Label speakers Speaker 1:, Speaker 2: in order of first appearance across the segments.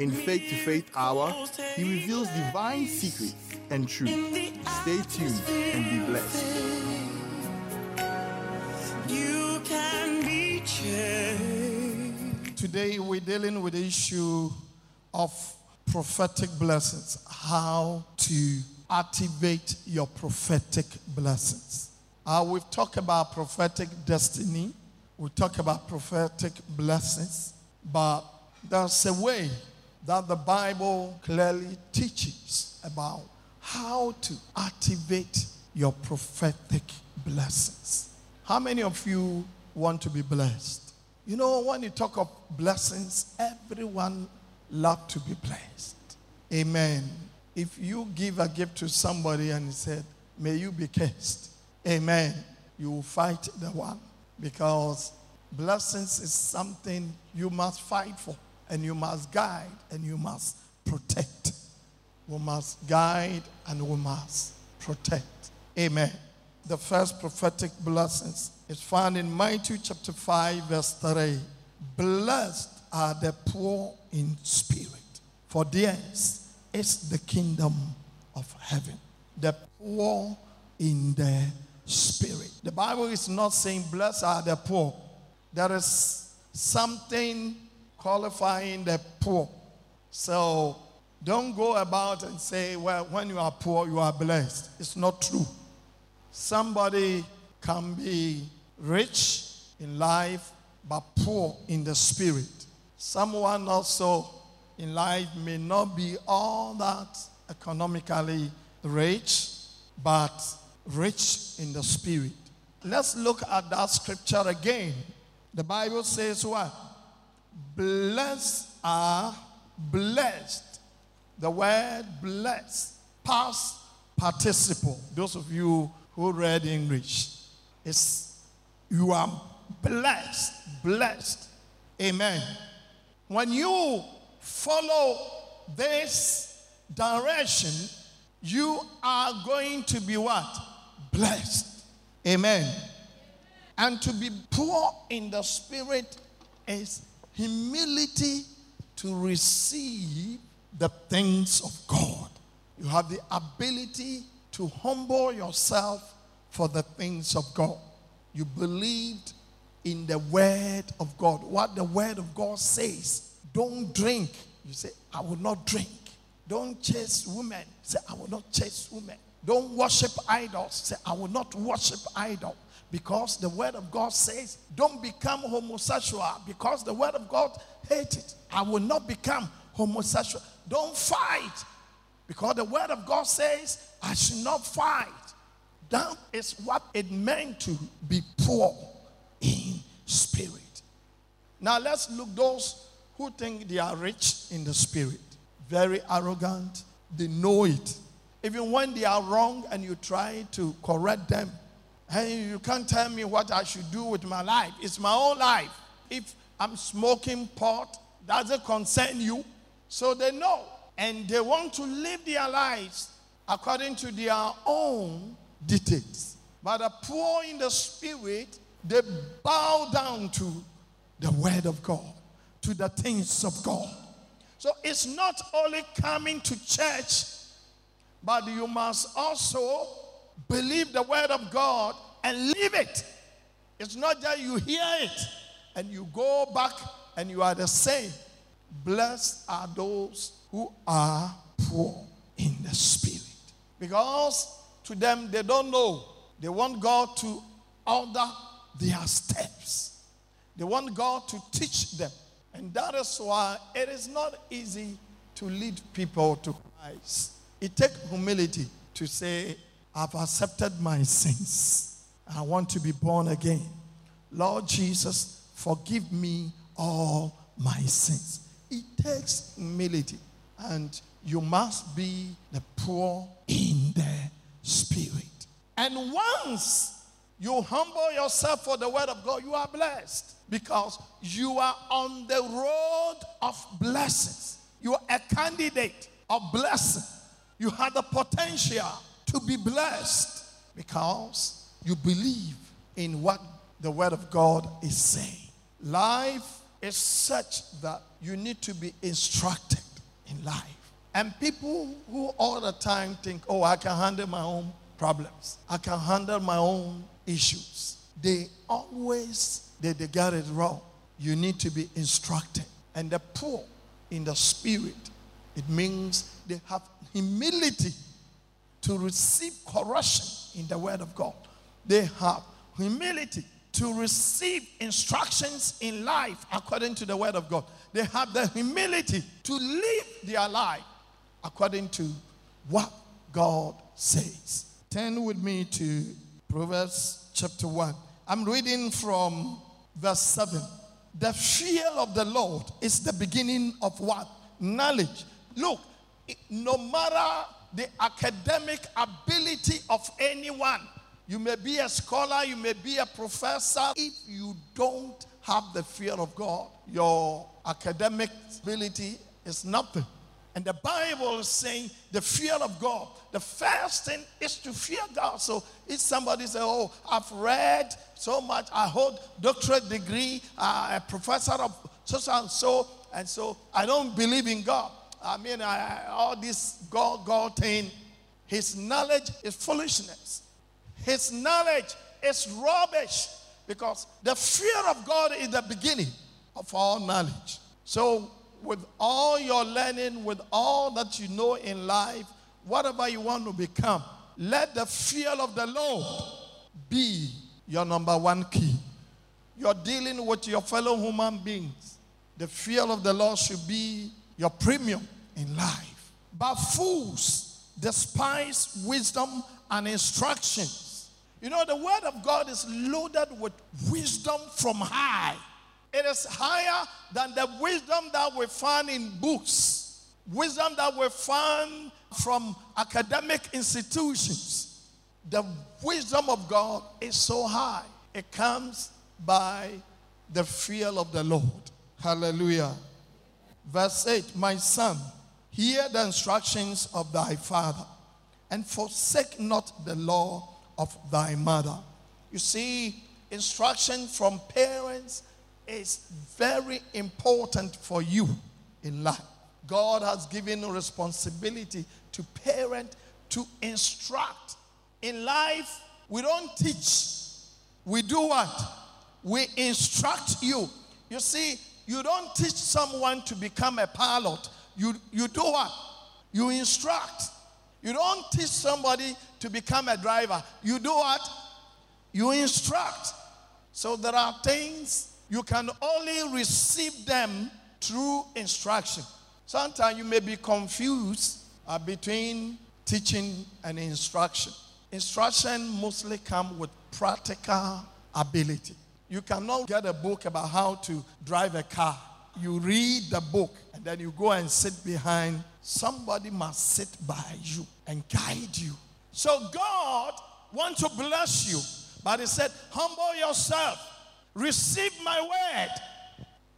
Speaker 1: In Faith to Faith Hour, he reveals divine secrets and truth. Stay tuned and be blessed.
Speaker 2: You can be changed.
Speaker 3: Today we're dealing with the issue of prophetic blessings. How to activate your prophetic blessings. Uh, we've talked about prophetic destiny. We talk about prophetic blessings, but there's a way that the Bible clearly teaches about how to activate your prophetic blessings. How many of you want to be blessed? You know, when you talk of blessings, everyone love to be blessed. Amen. If you give a gift to somebody and he said, May you be cursed, amen, you will fight the one because blessings is something you must fight for and you must guide and you must protect. We must guide and we must protect. Amen. The first prophetic blessings is found in Matthew chapter 5, verse 3. Blessed are the poor in spirit, for theirs is the kingdom of heaven. The poor in the spirit. The Bible is not saying, Blessed are the poor. There is something qualifying the poor. So don't go about and say, Well, when you are poor, you are blessed. It's not true. Somebody can be rich in life, but poor in the spirit. Someone also in life may not be all that economically rich, but rich in the spirit. Let's look at that scripture again. The Bible says what? Blessed are blessed. The word blessed, past participle. Those of you who read English, is you are blessed, blessed. Amen. When you follow this direction, you are going to be what? Blessed. Amen. And to be poor in the spirit is humility to receive the things of God. You have the ability to humble yourself for the things of God. You believed in the word of God. What the word of God says. Don't drink. You say, I will not drink. Don't chase women. Say, I will not chase women. Don't worship idols. Say, I will not worship idol. Because the word of God says, don't become homosexual. Because the word of God hates it. I will not become homosexual. Don't fight. Because the word of God says, I should not fight. That is what it meant to be poor in spirit. Now let's look those who think they are rich in the spirit. Very arrogant. They know it. Even when they are wrong and you try to correct them, hey, you can't tell me what I should do with my life. It's my own life. If I'm smoking pot, does it concern you? So they know. And they want to live their lives according to their own dictates. But the poor in the spirit, they bow down to the word of God, to the things of God. So it's not only coming to church, but you must also believe the word of God and live it. It's not that you hear it and you go back and you are the same. Blessed are those who are poor in the spirit. Because to them, they don't know. They want God to order their steps, they want God to teach them. And that is why it is not easy to lead people to Christ. It takes humility to say, I've accepted my sins. I want to be born again. Lord Jesus, forgive me all my sins. It takes humility. And you must be the poor in the spirit. And once you humble yourself for the word of God, you are blessed because you are on the road of blessings. You are a candidate of blessing. You have the potential to be blessed because you believe in what the word of God is saying. Life is such that you need to be instructed in life. And people who all the time think, oh, I can handle my own problems, I can handle my own issues, they always they, they get it wrong. You need to be instructed. And the poor in the spirit, it means they have humility to receive correction in the word of God. They have humility to receive instructions in life according to the word of God. They have the humility to live their life according to what God says. Turn with me to Proverbs chapter 1. I'm reading from verse 7. The fear of the Lord is the beginning of what? Knowledge. Look, no matter the academic ability of anyone, you may be a scholar, you may be a professor. If you don't have the fear of God, your academic ability is nothing. And the Bible is saying the fear of God. The first thing is to fear God. So if somebody says, "Oh, I've read so much, I hold doctorate degree, uh, a professor of so and so, and so I don't believe in God." I mean, I, all this God, God thing, His knowledge is foolishness. His knowledge is rubbish because the fear of God is the beginning of all knowledge. So, with all your learning, with all that you know in life, whatever you want to become, let the fear of the Lord be your number one key. You're dealing with your fellow human beings. The fear of the Lord should be your premium in life. But fools despise wisdom and instructions you know, the word of God is loaded with wisdom from high. It is higher than the wisdom that we find in books, wisdom that we find from academic institutions. The wisdom of God is so high. It comes by the fear of the Lord. Hallelujah. Verse 8 My son, hear the instructions of thy father, and forsake not the law of thy mother. You see, instruction from parents is very important for you in life. God has given responsibility to parent to instruct. In life, we don't teach. We do what? We instruct you. You see, you don't teach someone to become a pilot. You, you do what? You instruct. You don't teach somebody to become a driver. You do what? You instruct. So there are things you can only receive them through instruction. Sometimes you may be confused uh, between teaching and instruction. Instruction mostly come with practical ability. You cannot get a book about how to drive a car. You read the book and then you go and sit behind. Somebody must sit by you and guide you so God wants to bless you, but He said, humble yourself, receive my word,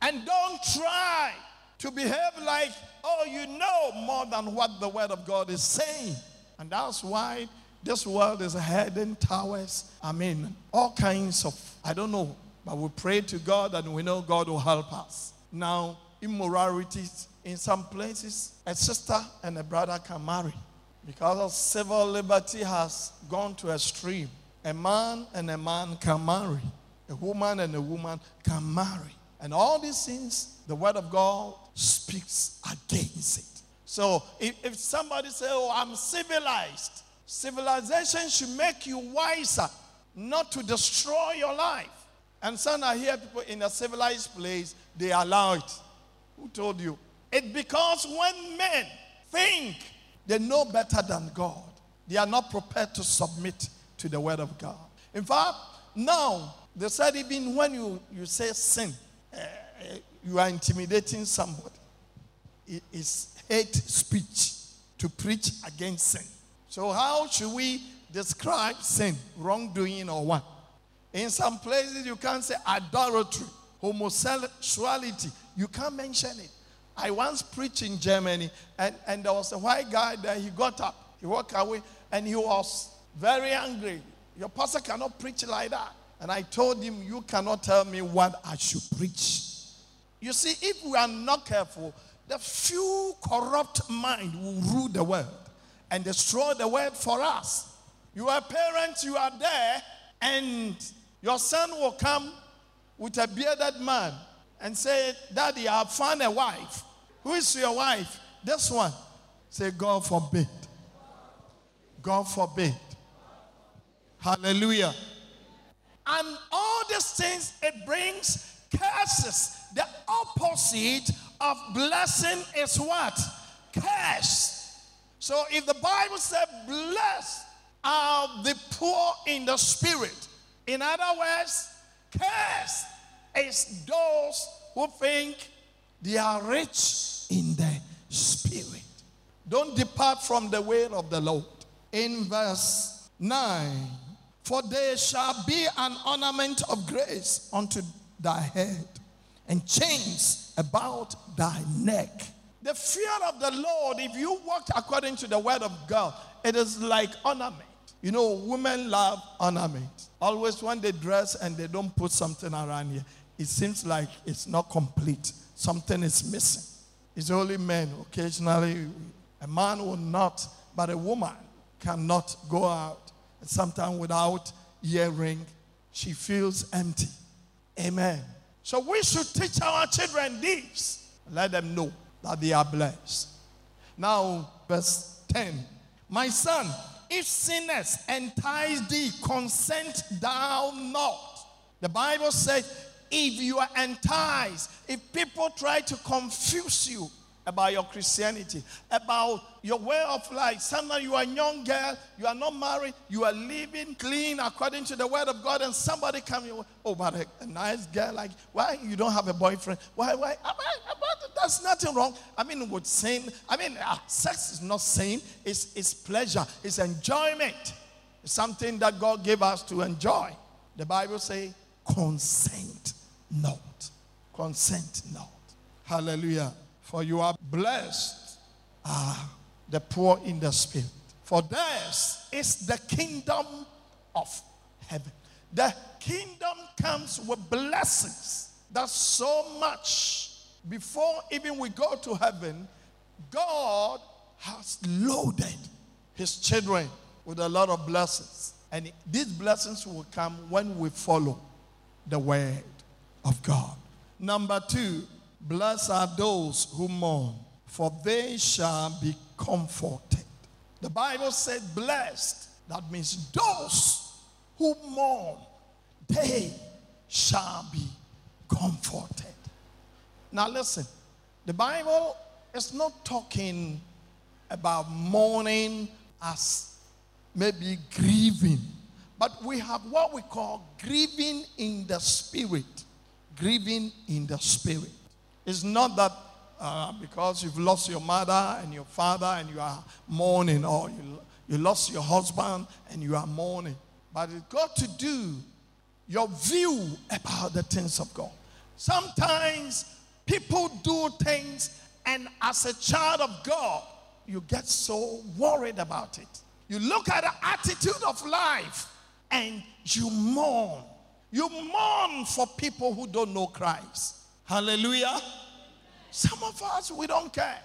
Speaker 3: and don't try to behave like, oh, you know more than what the word of God is saying. And that's why this world is heading towers. I mean, all kinds of, I don't know, but we pray to God and we know God will help us. Now, immorality in some places, a sister and a brother can marry. Because civil liberty has gone to a extreme. A man and a man can marry. A woman and a woman can marry. And all these things, the word of God speaks against it. So if, if somebody says, Oh, I'm civilized, civilization should make you wiser, not to destroy your life. And some I hear people in a civilized place, they allow it. Who told you? It because when men think they know better than God. They are not prepared to submit to the word of God. In fact, now, they said even when you, you say sin, uh, you are intimidating somebody. It is hate speech to preach against sin. So, how should we describe sin, wrongdoing, or what? In some places, you can't say idolatry, homosexuality. You can't mention it. I once preached in Germany, and, and there was a white guy there. He got up, he walked away, and he was very angry. Your pastor cannot preach like that. And I told him, You cannot tell me what I should preach. You see, if we are not careful, the few corrupt mind will rule the world and destroy the world for us. You are parents, you are there, and your son will come with a bearded man and say, Daddy, I have found a wife. Who is your wife? This one. Say, God forbid. God forbid. Hallelujah. And all these things, it brings curses. The opposite of blessing is what? Curse. So if the Bible said, blessed are the poor in the spirit, in other words, curse is those who think they are rich in the spirit. Don't depart from the way of the Lord. In verse 9, for there shall be an ornament of grace unto thy head, and chains about thy neck. The fear of the Lord, if you walk according to the word of God, it is like ornament. You know, women love ornament. Always when they dress and they don't put something around here, it seems like it's not complete. Something is missing. It's only men. Occasionally, a man will not, but a woman cannot go out And sometimes without earring, she feels empty. Amen. So we should teach our children this. Let them know that they are blessed. Now, verse 10. My son, if sinners entice thee, consent thou not. The Bible says, if you are enticed, if people try to confuse you, about your Christianity, about your way of life. Sometimes you are a young girl, you are not married, you are living clean according to the word of God, and somebody comes, oh, but a, a, nice girl, like, why you don't have a boyfriend? Why, why? I, I, there's nothing wrong. I mean, with sin, I mean, uh, sex is not sin, it's, it's pleasure, it's enjoyment. It's something that God gave us to enjoy. The Bible says, consent not. Consent not. Hallelujah. For you are blessed are the poor in the spirit. For theirs is the kingdom of heaven. The kingdom comes with blessings. That's so much. Before even we go to heaven, God has loaded his children with a lot of blessings. And these blessings will come when we follow the word of God. Number two, Blessed are those who mourn, for they shall be comforted. The Bible said, blessed. That means those who mourn, they shall be comforted. Now, listen, the Bible is not talking about mourning as maybe grieving, but we have what we call grieving in the spirit. Grieving in the spirit. It's not that uh, because you've lost your mother and your father and you are mourning, or you, you lost your husband and you are mourning. But it's got to do your view about the things of God. Sometimes people do things, and as a child of God, you get so worried about it. You look at the attitude of life and you mourn. You mourn for people who don't know Christ. Hallelujah. Some of us, we don't care.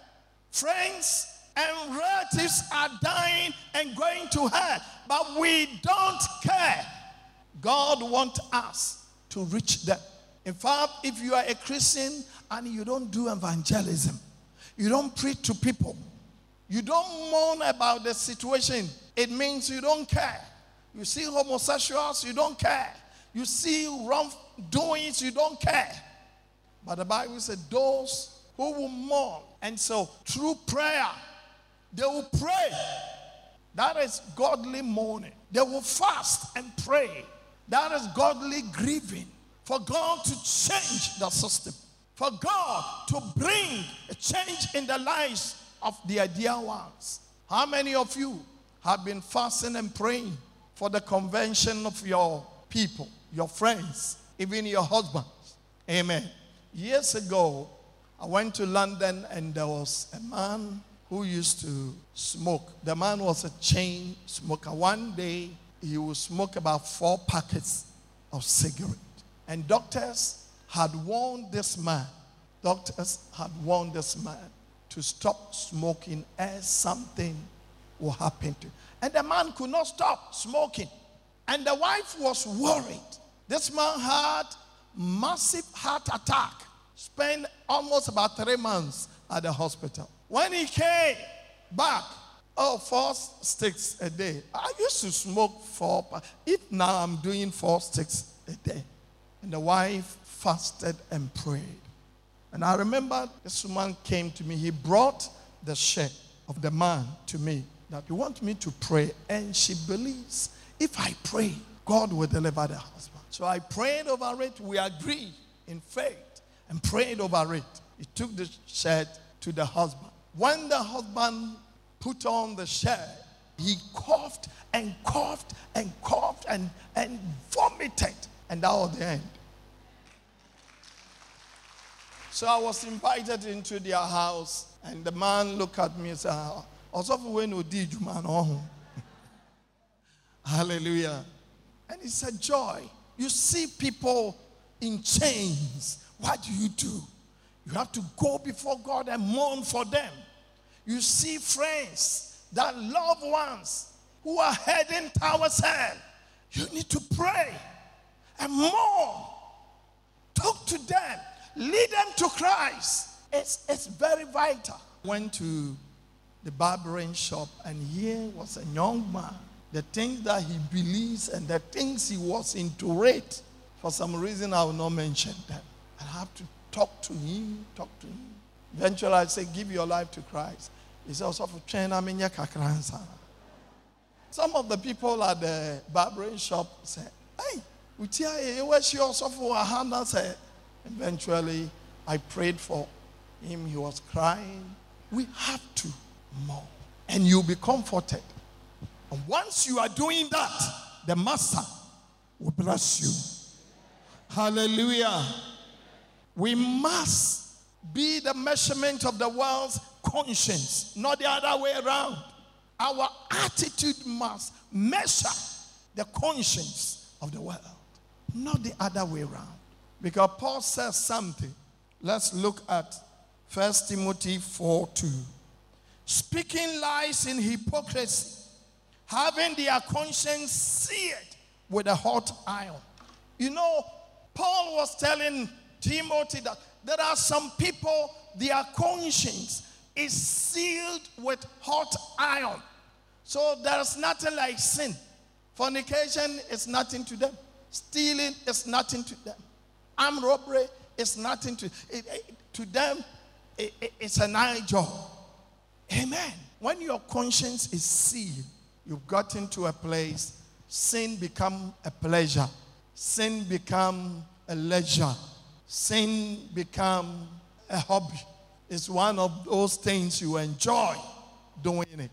Speaker 3: Friends and relatives are dying and going to hell, but we don't care. God wants us to reach them. In fact, if you are a Christian and you don't do evangelism, you don't preach to people, you don't mourn about the situation, it means you don't care. You see homosexuals, you don't care. You see wrongdoings, you don't care. But the Bible said, those who will mourn. And so, through prayer, they will pray. That is godly mourning. They will fast and pray. That is godly grieving. For God to change the system. For God to bring a change in the lives of their dear ones. How many of you have been fasting and praying for the convention of your people, your friends, even your husbands? Amen. Years ago, I went to London and there was a man who used to smoke. The man was a chain smoker. One day, he would smoke about four packets of cigarette. And doctors had warned this man, doctors had warned this man to stop smoking as something will happen to him. And the man could not stop smoking. And the wife was worried. This man had massive heart attack, spent almost about three months at the hospital. When he came back, oh, four sticks a day. I used to smoke four. If now I'm doing four sticks a day. And the wife fasted and prayed. And I remember this woman came to me. He brought the shirt of the man to me that he wants me to pray. And she believes if I pray, God will deliver the husband. So I prayed over it. We agreed in faith and prayed over it. He took the shirt to the husband. When the husband put on the shirt, he coughed and coughed and coughed and, and vomited. And that was the end. So I was invited into their house, and the man looked at me and said, you did you man? Hallelujah. And he said, Joy, you see people in chains. What do you do? You have to go before God and mourn for them. You see friends, that loved ones who are heading towards hell. You need to pray and mourn. Talk to them. Lead them to Christ. It's, it's very vital. Went to the barbering shop, and here was a young man. The things that he believes and the things he was into rate, for some reason I will not mention them. I have to talk to him, talk to him. Eventually I say, give your life to Christ. He said, Some of the people at the barbering shop said, hey, where's your for said, eventually I prayed for him. He was crying. We have to more. And you'll be comforted. And once you are doing that, the master will bless you. Hallelujah. We must be the measurement of the world's conscience, not the other way around. Our attitude must measure the conscience of the world, not the other way around. Because Paul says something. Let's look at 1 Timothy 4 2. Speaking lies in hypocrisy, having their conscience seared with a hot iron. You know, Paul was telling Timothy that there are some people, their conscience is sealed with hot iron. So there's nothing like sin. Fornication is nothing to them. Stealing is nothing to them. Armed robbery is nothing to it, it, to them. It, it's an eye job. Amen. When your conscience is sealed, you've gotten to a place. Sin become a pleasure. Sin become a leisure. Sin become a hobby. It's one of those things you enjoy doing it.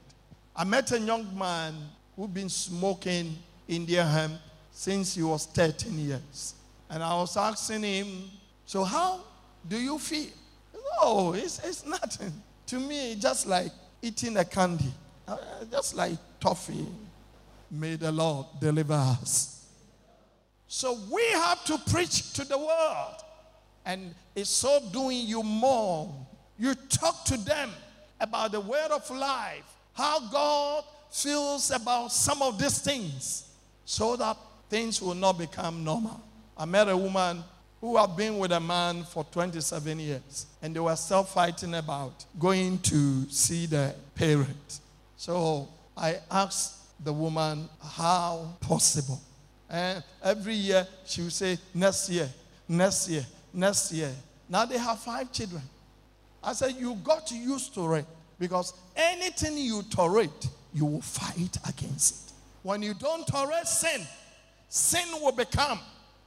Speaker 3: I met a young man who been smoking Indian hemp since he was 13 years. And I was asking him, So how do you feel? No, it's, it's nothing. To me, just like eating a candy, uh, just like toffee. May the Lord deliver us. So we have to preach to the world. And it's so doing you more. You talk to them about the word of life, how God feels about some of these things, so that things will not become normal. I met a woman who had been with a man for 27 years, and they were still fighting about going to see the parent. So I asked the woman, How possible? And every year she would say, Next year, next year, next year. Now they have five children. I said, You got used to it because anything you tolerate, you will fight against it. When you don't tolerate sin, sin will become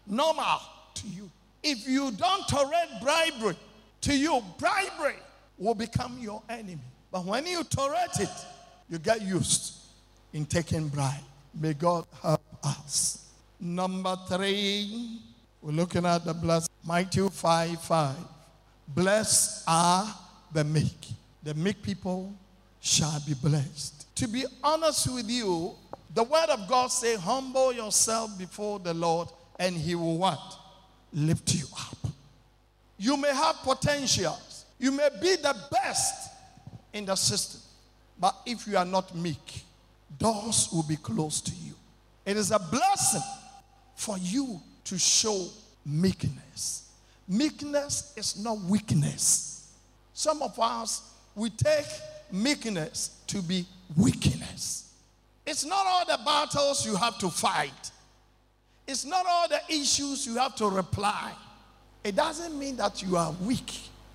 Speaker 3: normal to you. If you don't tolerate bribery to you, bribery will become your enemy. But when you tolerate it, you get used in taking bribe. May God help us. Number three, we're looking at the blessed Matthew 5 5. Blessed are the meek. The meek people shall be blessed. To be honest with you, the word of God say, humble yourself before the Lord, and he will what? Lift you up. You may have potentials. You may be the best in the system. But if you are not meek, doors will be closed to you. It is a blessing for you to show meekness. Meekness is not weakness. Some of us, we take meekness to be weakness. It's not all the battles you have to fight, it's not all the issues you have to reply. It doesn't mean that you are weak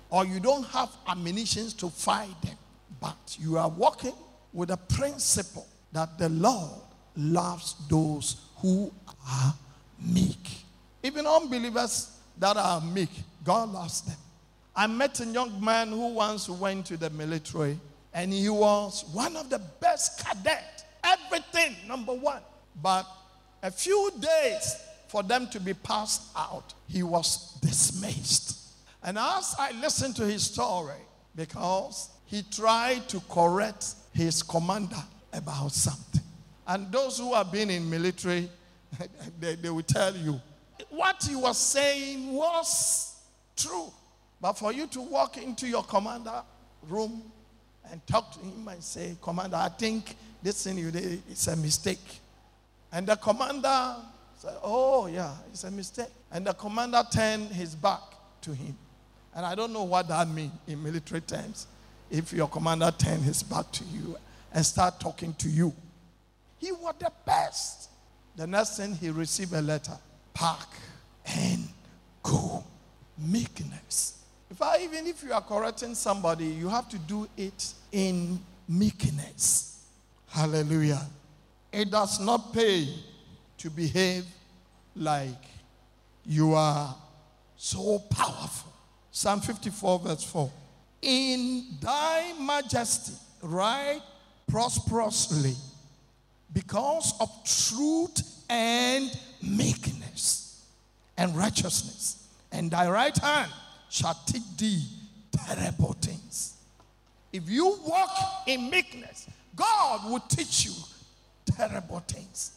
Speaker 3: or you don't have ammunition to fight them, but you are walking with a principle that the Lord loves those who are meek. Even unbelievers that are meek, God loves them. I met a young man who once went to the military and he was one of the best cadets. Everything, number one. But a few days for them to be passed out, he was dismissed. And as I listened to his story, because he tried to correct his commander about something. And those who have been in military, they, they will tell you what he was saying was true. But for you to walk into your commander room and talk to him and say, Commander, I think this thing you did is a mistake. And the commander said, Oh, yeah, it's a mistake. And the commander turned his back to him. And I don't know what that means in military terms. If your commander turned his back to you and start talking to you. He was the best. The next thing he received a letter. Park and go. Meekness. If I, even if you are correcting somebody, you have to do it in meekness. Hallelujah. It does not pay to behave like you are so powerful. Psalm 54, verse 4. In thy majesty, right prosperously because of truth and meekness and righteousness. And thy right hand shall teach thee terrible things. If you walk in meekness, God will teach you terrible things,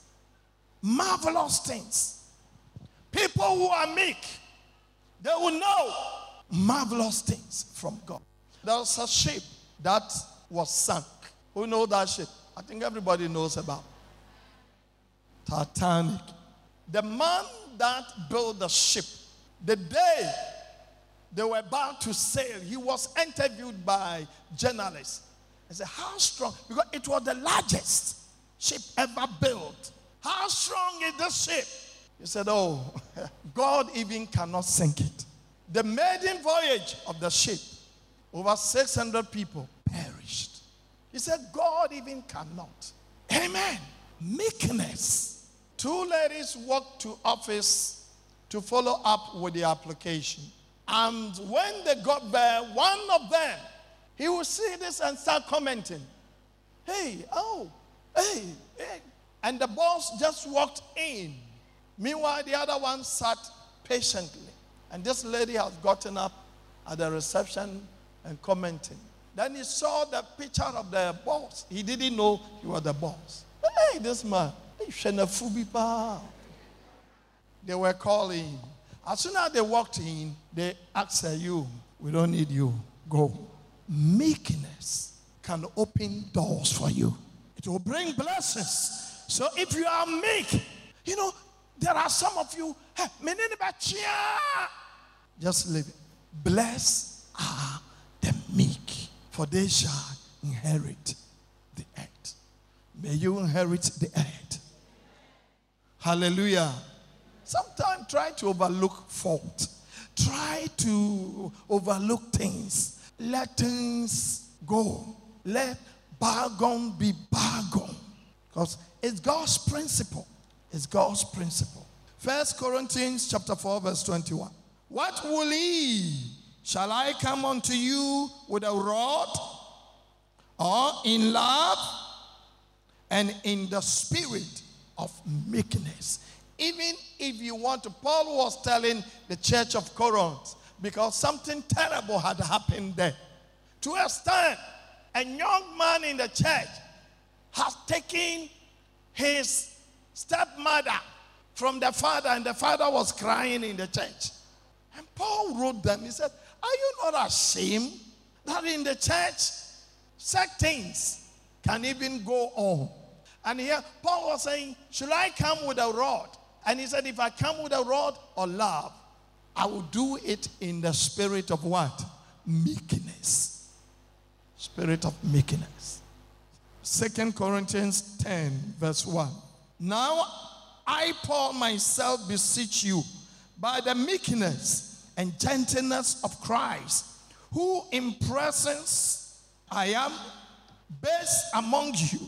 Speaker 3: marvelous things. People who are meek, they will know marvelous things from God. There's a ship that was sunk. Who know that ship? I think everybody knows about Titanic. The man that built the ship, the day they were about to sail, he was interviewed by journalists. He said, How strong? Because it was the largest ship ever built. How strong is this ship? He said, Oh, God even cannot sink it. The maiden voyage of the ship, over 600 people perished. He said, God even cannot. Amen. Meekness. Two ladies walked to office to follow up with the application. And when they got there, one of them, he would see this and start commenting. Hey, oh, hey, hey. And the boss just walked in. Meanwhile, the other one sat patiently. And this lady has gotten up at the reception and commenting. Then he saw the picture of the boss. He didn't know he was the boss. Hey, this man, they were calling. As soon as they walked in, they asked you, we don't need you. Go. Meekness can open doors for you. It will bring blessings. So if you are meek, you know, there are some of you, just leave it. Blessed are the meek, for they shall inherit the earth. May you inherit the earth. Hallelujah. Sometimes try to overlook fault. Try to overlook things. Let things go. Let bargain be bygone. Because it's God's principle. It's God's principle. First Corinthians chapter 4, verse 21. What will he? Shall I come unto you with a rod or in love and in the spirit of meekness. Even if you want to, Paul was telling the church of Corinth because something terrible had happened there. To a extent, a young man in the church has taken his stepmother from the father, and the father was crying in the church. And Paul wrote them, he said, Are you not ashamed that in the church such things can even go on? And here Paul was saying, Should I come with a rod? And he said, If I come with a rod or love, I will do it in the spirit of what? Meekness. Spirit of meekness. Second Corinthians 10, verse 1. Now I, Paul, myself beseech you by the meekness and gentleness of Christ, who in presence I am best among you,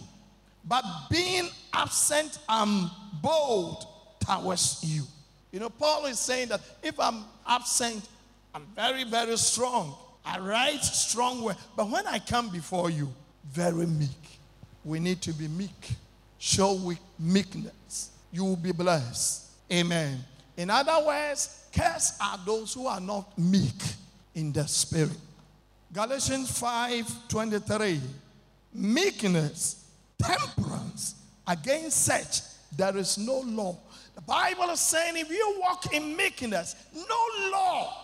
Speaker 3: but being absent, I'm bold towards you. You know, Paul is saying that if I'm absent, I'm very, very strong. I write strong words. But when I come before you, very meek. We need to be meek. Show weak meekness. You will be blessed. Amen. In other words, cursed are those who are not meek in the spirit. Galatians 5 23. Meekness, temperance, against such there is no law. The Bible is saying if you walk in meekness, no law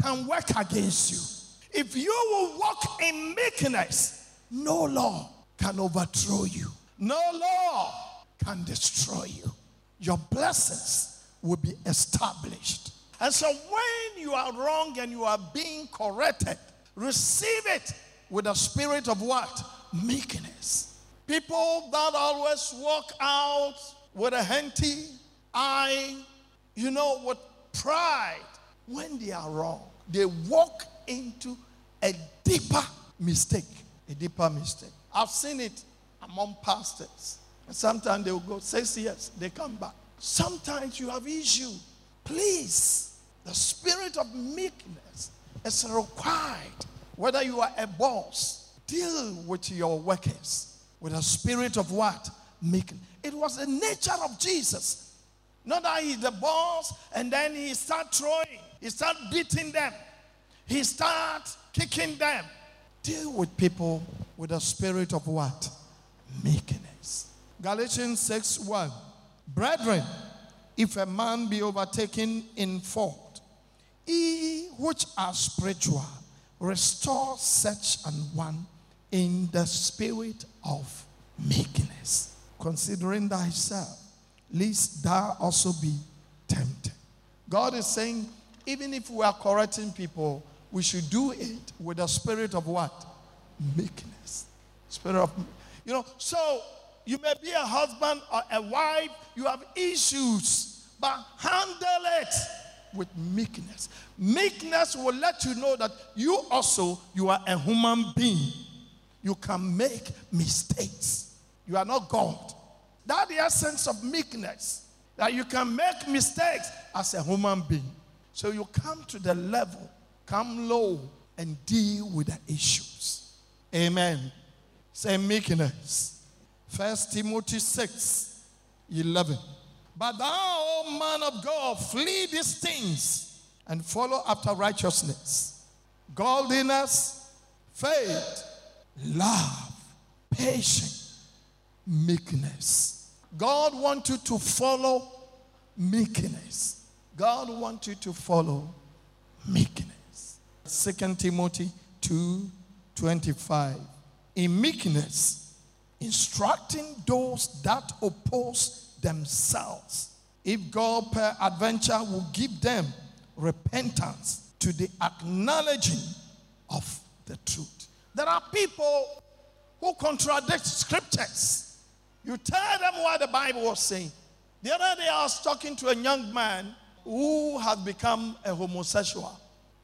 Speaker 3: can work against you. If you will walk in meekness, no law can overthrow you. No law can destroy you. Your blessings will be established. And so when you are wrong and you are being corrected, receive it with a spirit of what? Meekness. People that always walk out with a henty eye, you know, with pride, when they are wrong, they walk into a deeper mistake. A deeper mistake. I've seen it among pastors. And sometimes they will go, says yes, they come back. Sometimes you have issue. Please, the spirit of meekness is required. Whether you are a boss, deal with your workers with a spirit of what? Meekness. It was the nature of Jesus. Not that he's the boss and then he start throwing, he start beating them, he start kicking them. Deal with people with a spirit of what? Meekness. Galatians 6 1. Brethren, if a man be overtaken in fault, he which are spiritual, restore such an one in the spirit of meekness, considering thyself, lest thou also be tempted. God is saying, even if we are correcting people, we should do it with a spirit of what? Meekness. Spirit of, you know, so you may be a husband or a wife, you have issues, but handle it with meekness. Meekness will let you know that you also you are a human being. You can make mistakes. You are not God. That the essence of meekness. That you can make mistakes as a human being. So you come to the level, come low, and deal with the issues. Amen. Say meekness. First Timothy 6 11. But thou, O man of God, flee these things and follow after righteousness, godliness, faith, love, patience, meekness. God wants you to follow meekness. God wants you to follow meekness. Second Timothy 2 25. In meekness, instructing those that oppose themselves. If God per adventure will give them repentance to the acknowledging of the truth. There are people who contradict scriptures. You tell them what the Bible was saying. The other day I was talking to a young man who had become a homosexual.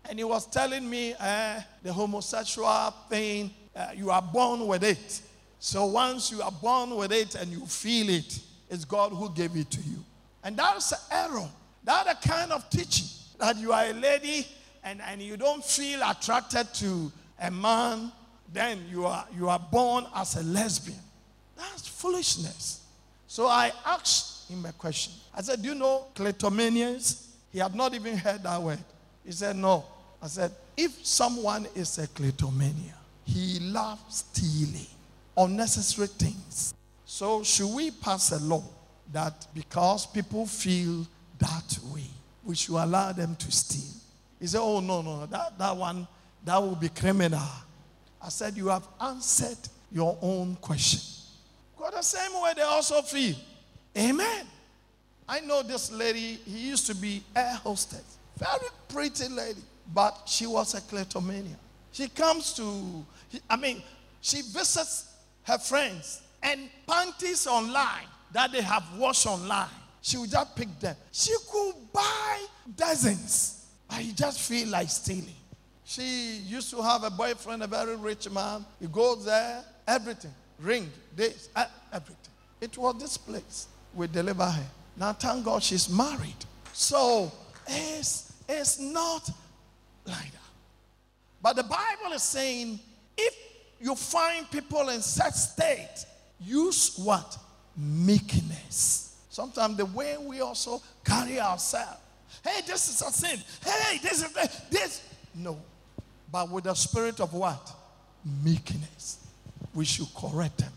Speaker 3: And he was telling me uh, the homosexual thing, uh, you are born with it. So once you are born with it and you feel it, it's God who gave it to you. And that's an error. That's the kind of teaching that you are a lady and, and you don't feel attracted to a man then you are, you are born as a lesbian. That's foolishness. So I asked him a question. I said, Do you know kleptomanians? He had not even heard that word. He said, No. I said, If someone is a kleptomania, he loves stealing, unnecessary things. So, should we pass a law that because people feel that way, we should allow them to steal? He said, Oh, no, no, that, that one, that will be criminal. I said, You have answered your own question. God, the same way they also feel. Amen. I know this lady, he used to be air hostess. Very pretty lady, but she was a kleptomania. She comes to, I mean, she visits her friends and panties online that they have washed online. She would just pick them. She could buy dozens, but you just feel like stealing. She used to have a boyfriend, a very rich man. He goes there, everything, ring, this, everything. It was this place we deliver her. Now, thank God she's married. So it's, it's not like that. But the Bible is saying if you find people in such state, use what? Meekness. Sometimes the way we also carry ourselves. Hey, this is a sin. Hey, this is this. No. But with the spirit of what? Meekness. We should correct them.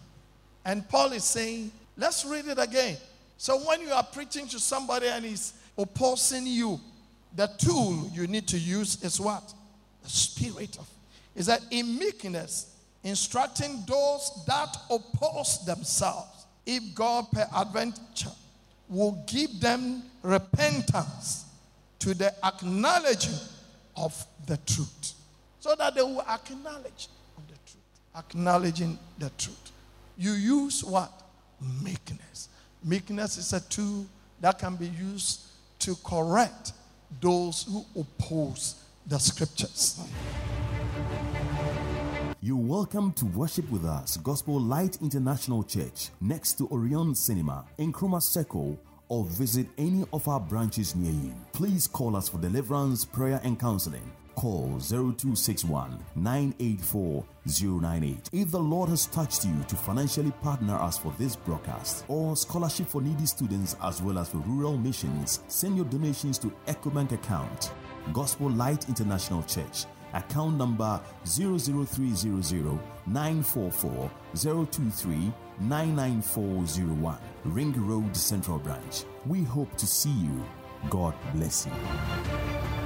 Speaker 3: And Paul is saying, let's read it again. So when you are preaching to somebody and he's opposing you, the tool you need to use is what? The spirit of. Is that in meekness, instructing those that oppose themselves, if God per adventure will give them repentance to the acknowledging of the truth. So that they will acknowledge the truth. Acknowledging the truth. You use what? Meekness. Meekness is a tool that can be used to correct those who oppose the scriptures.
Speaker 4: You're welcome to worship with us, Gospel Light International Church, next to Orion Cinema in Nkrumah Circle, or visit any of our branches near you. Please call us for deliverance, prayer, and counseling call 0261 984 098. If the Lord has touched you to financially partner us for this broadcast or scholarship for needy students as well as for rural missions, send your donations to EcoBank account, Gospel Light International Church, account number 00300 944 023 99401, Ring Road Central Branch. We hope to see you. God bless you.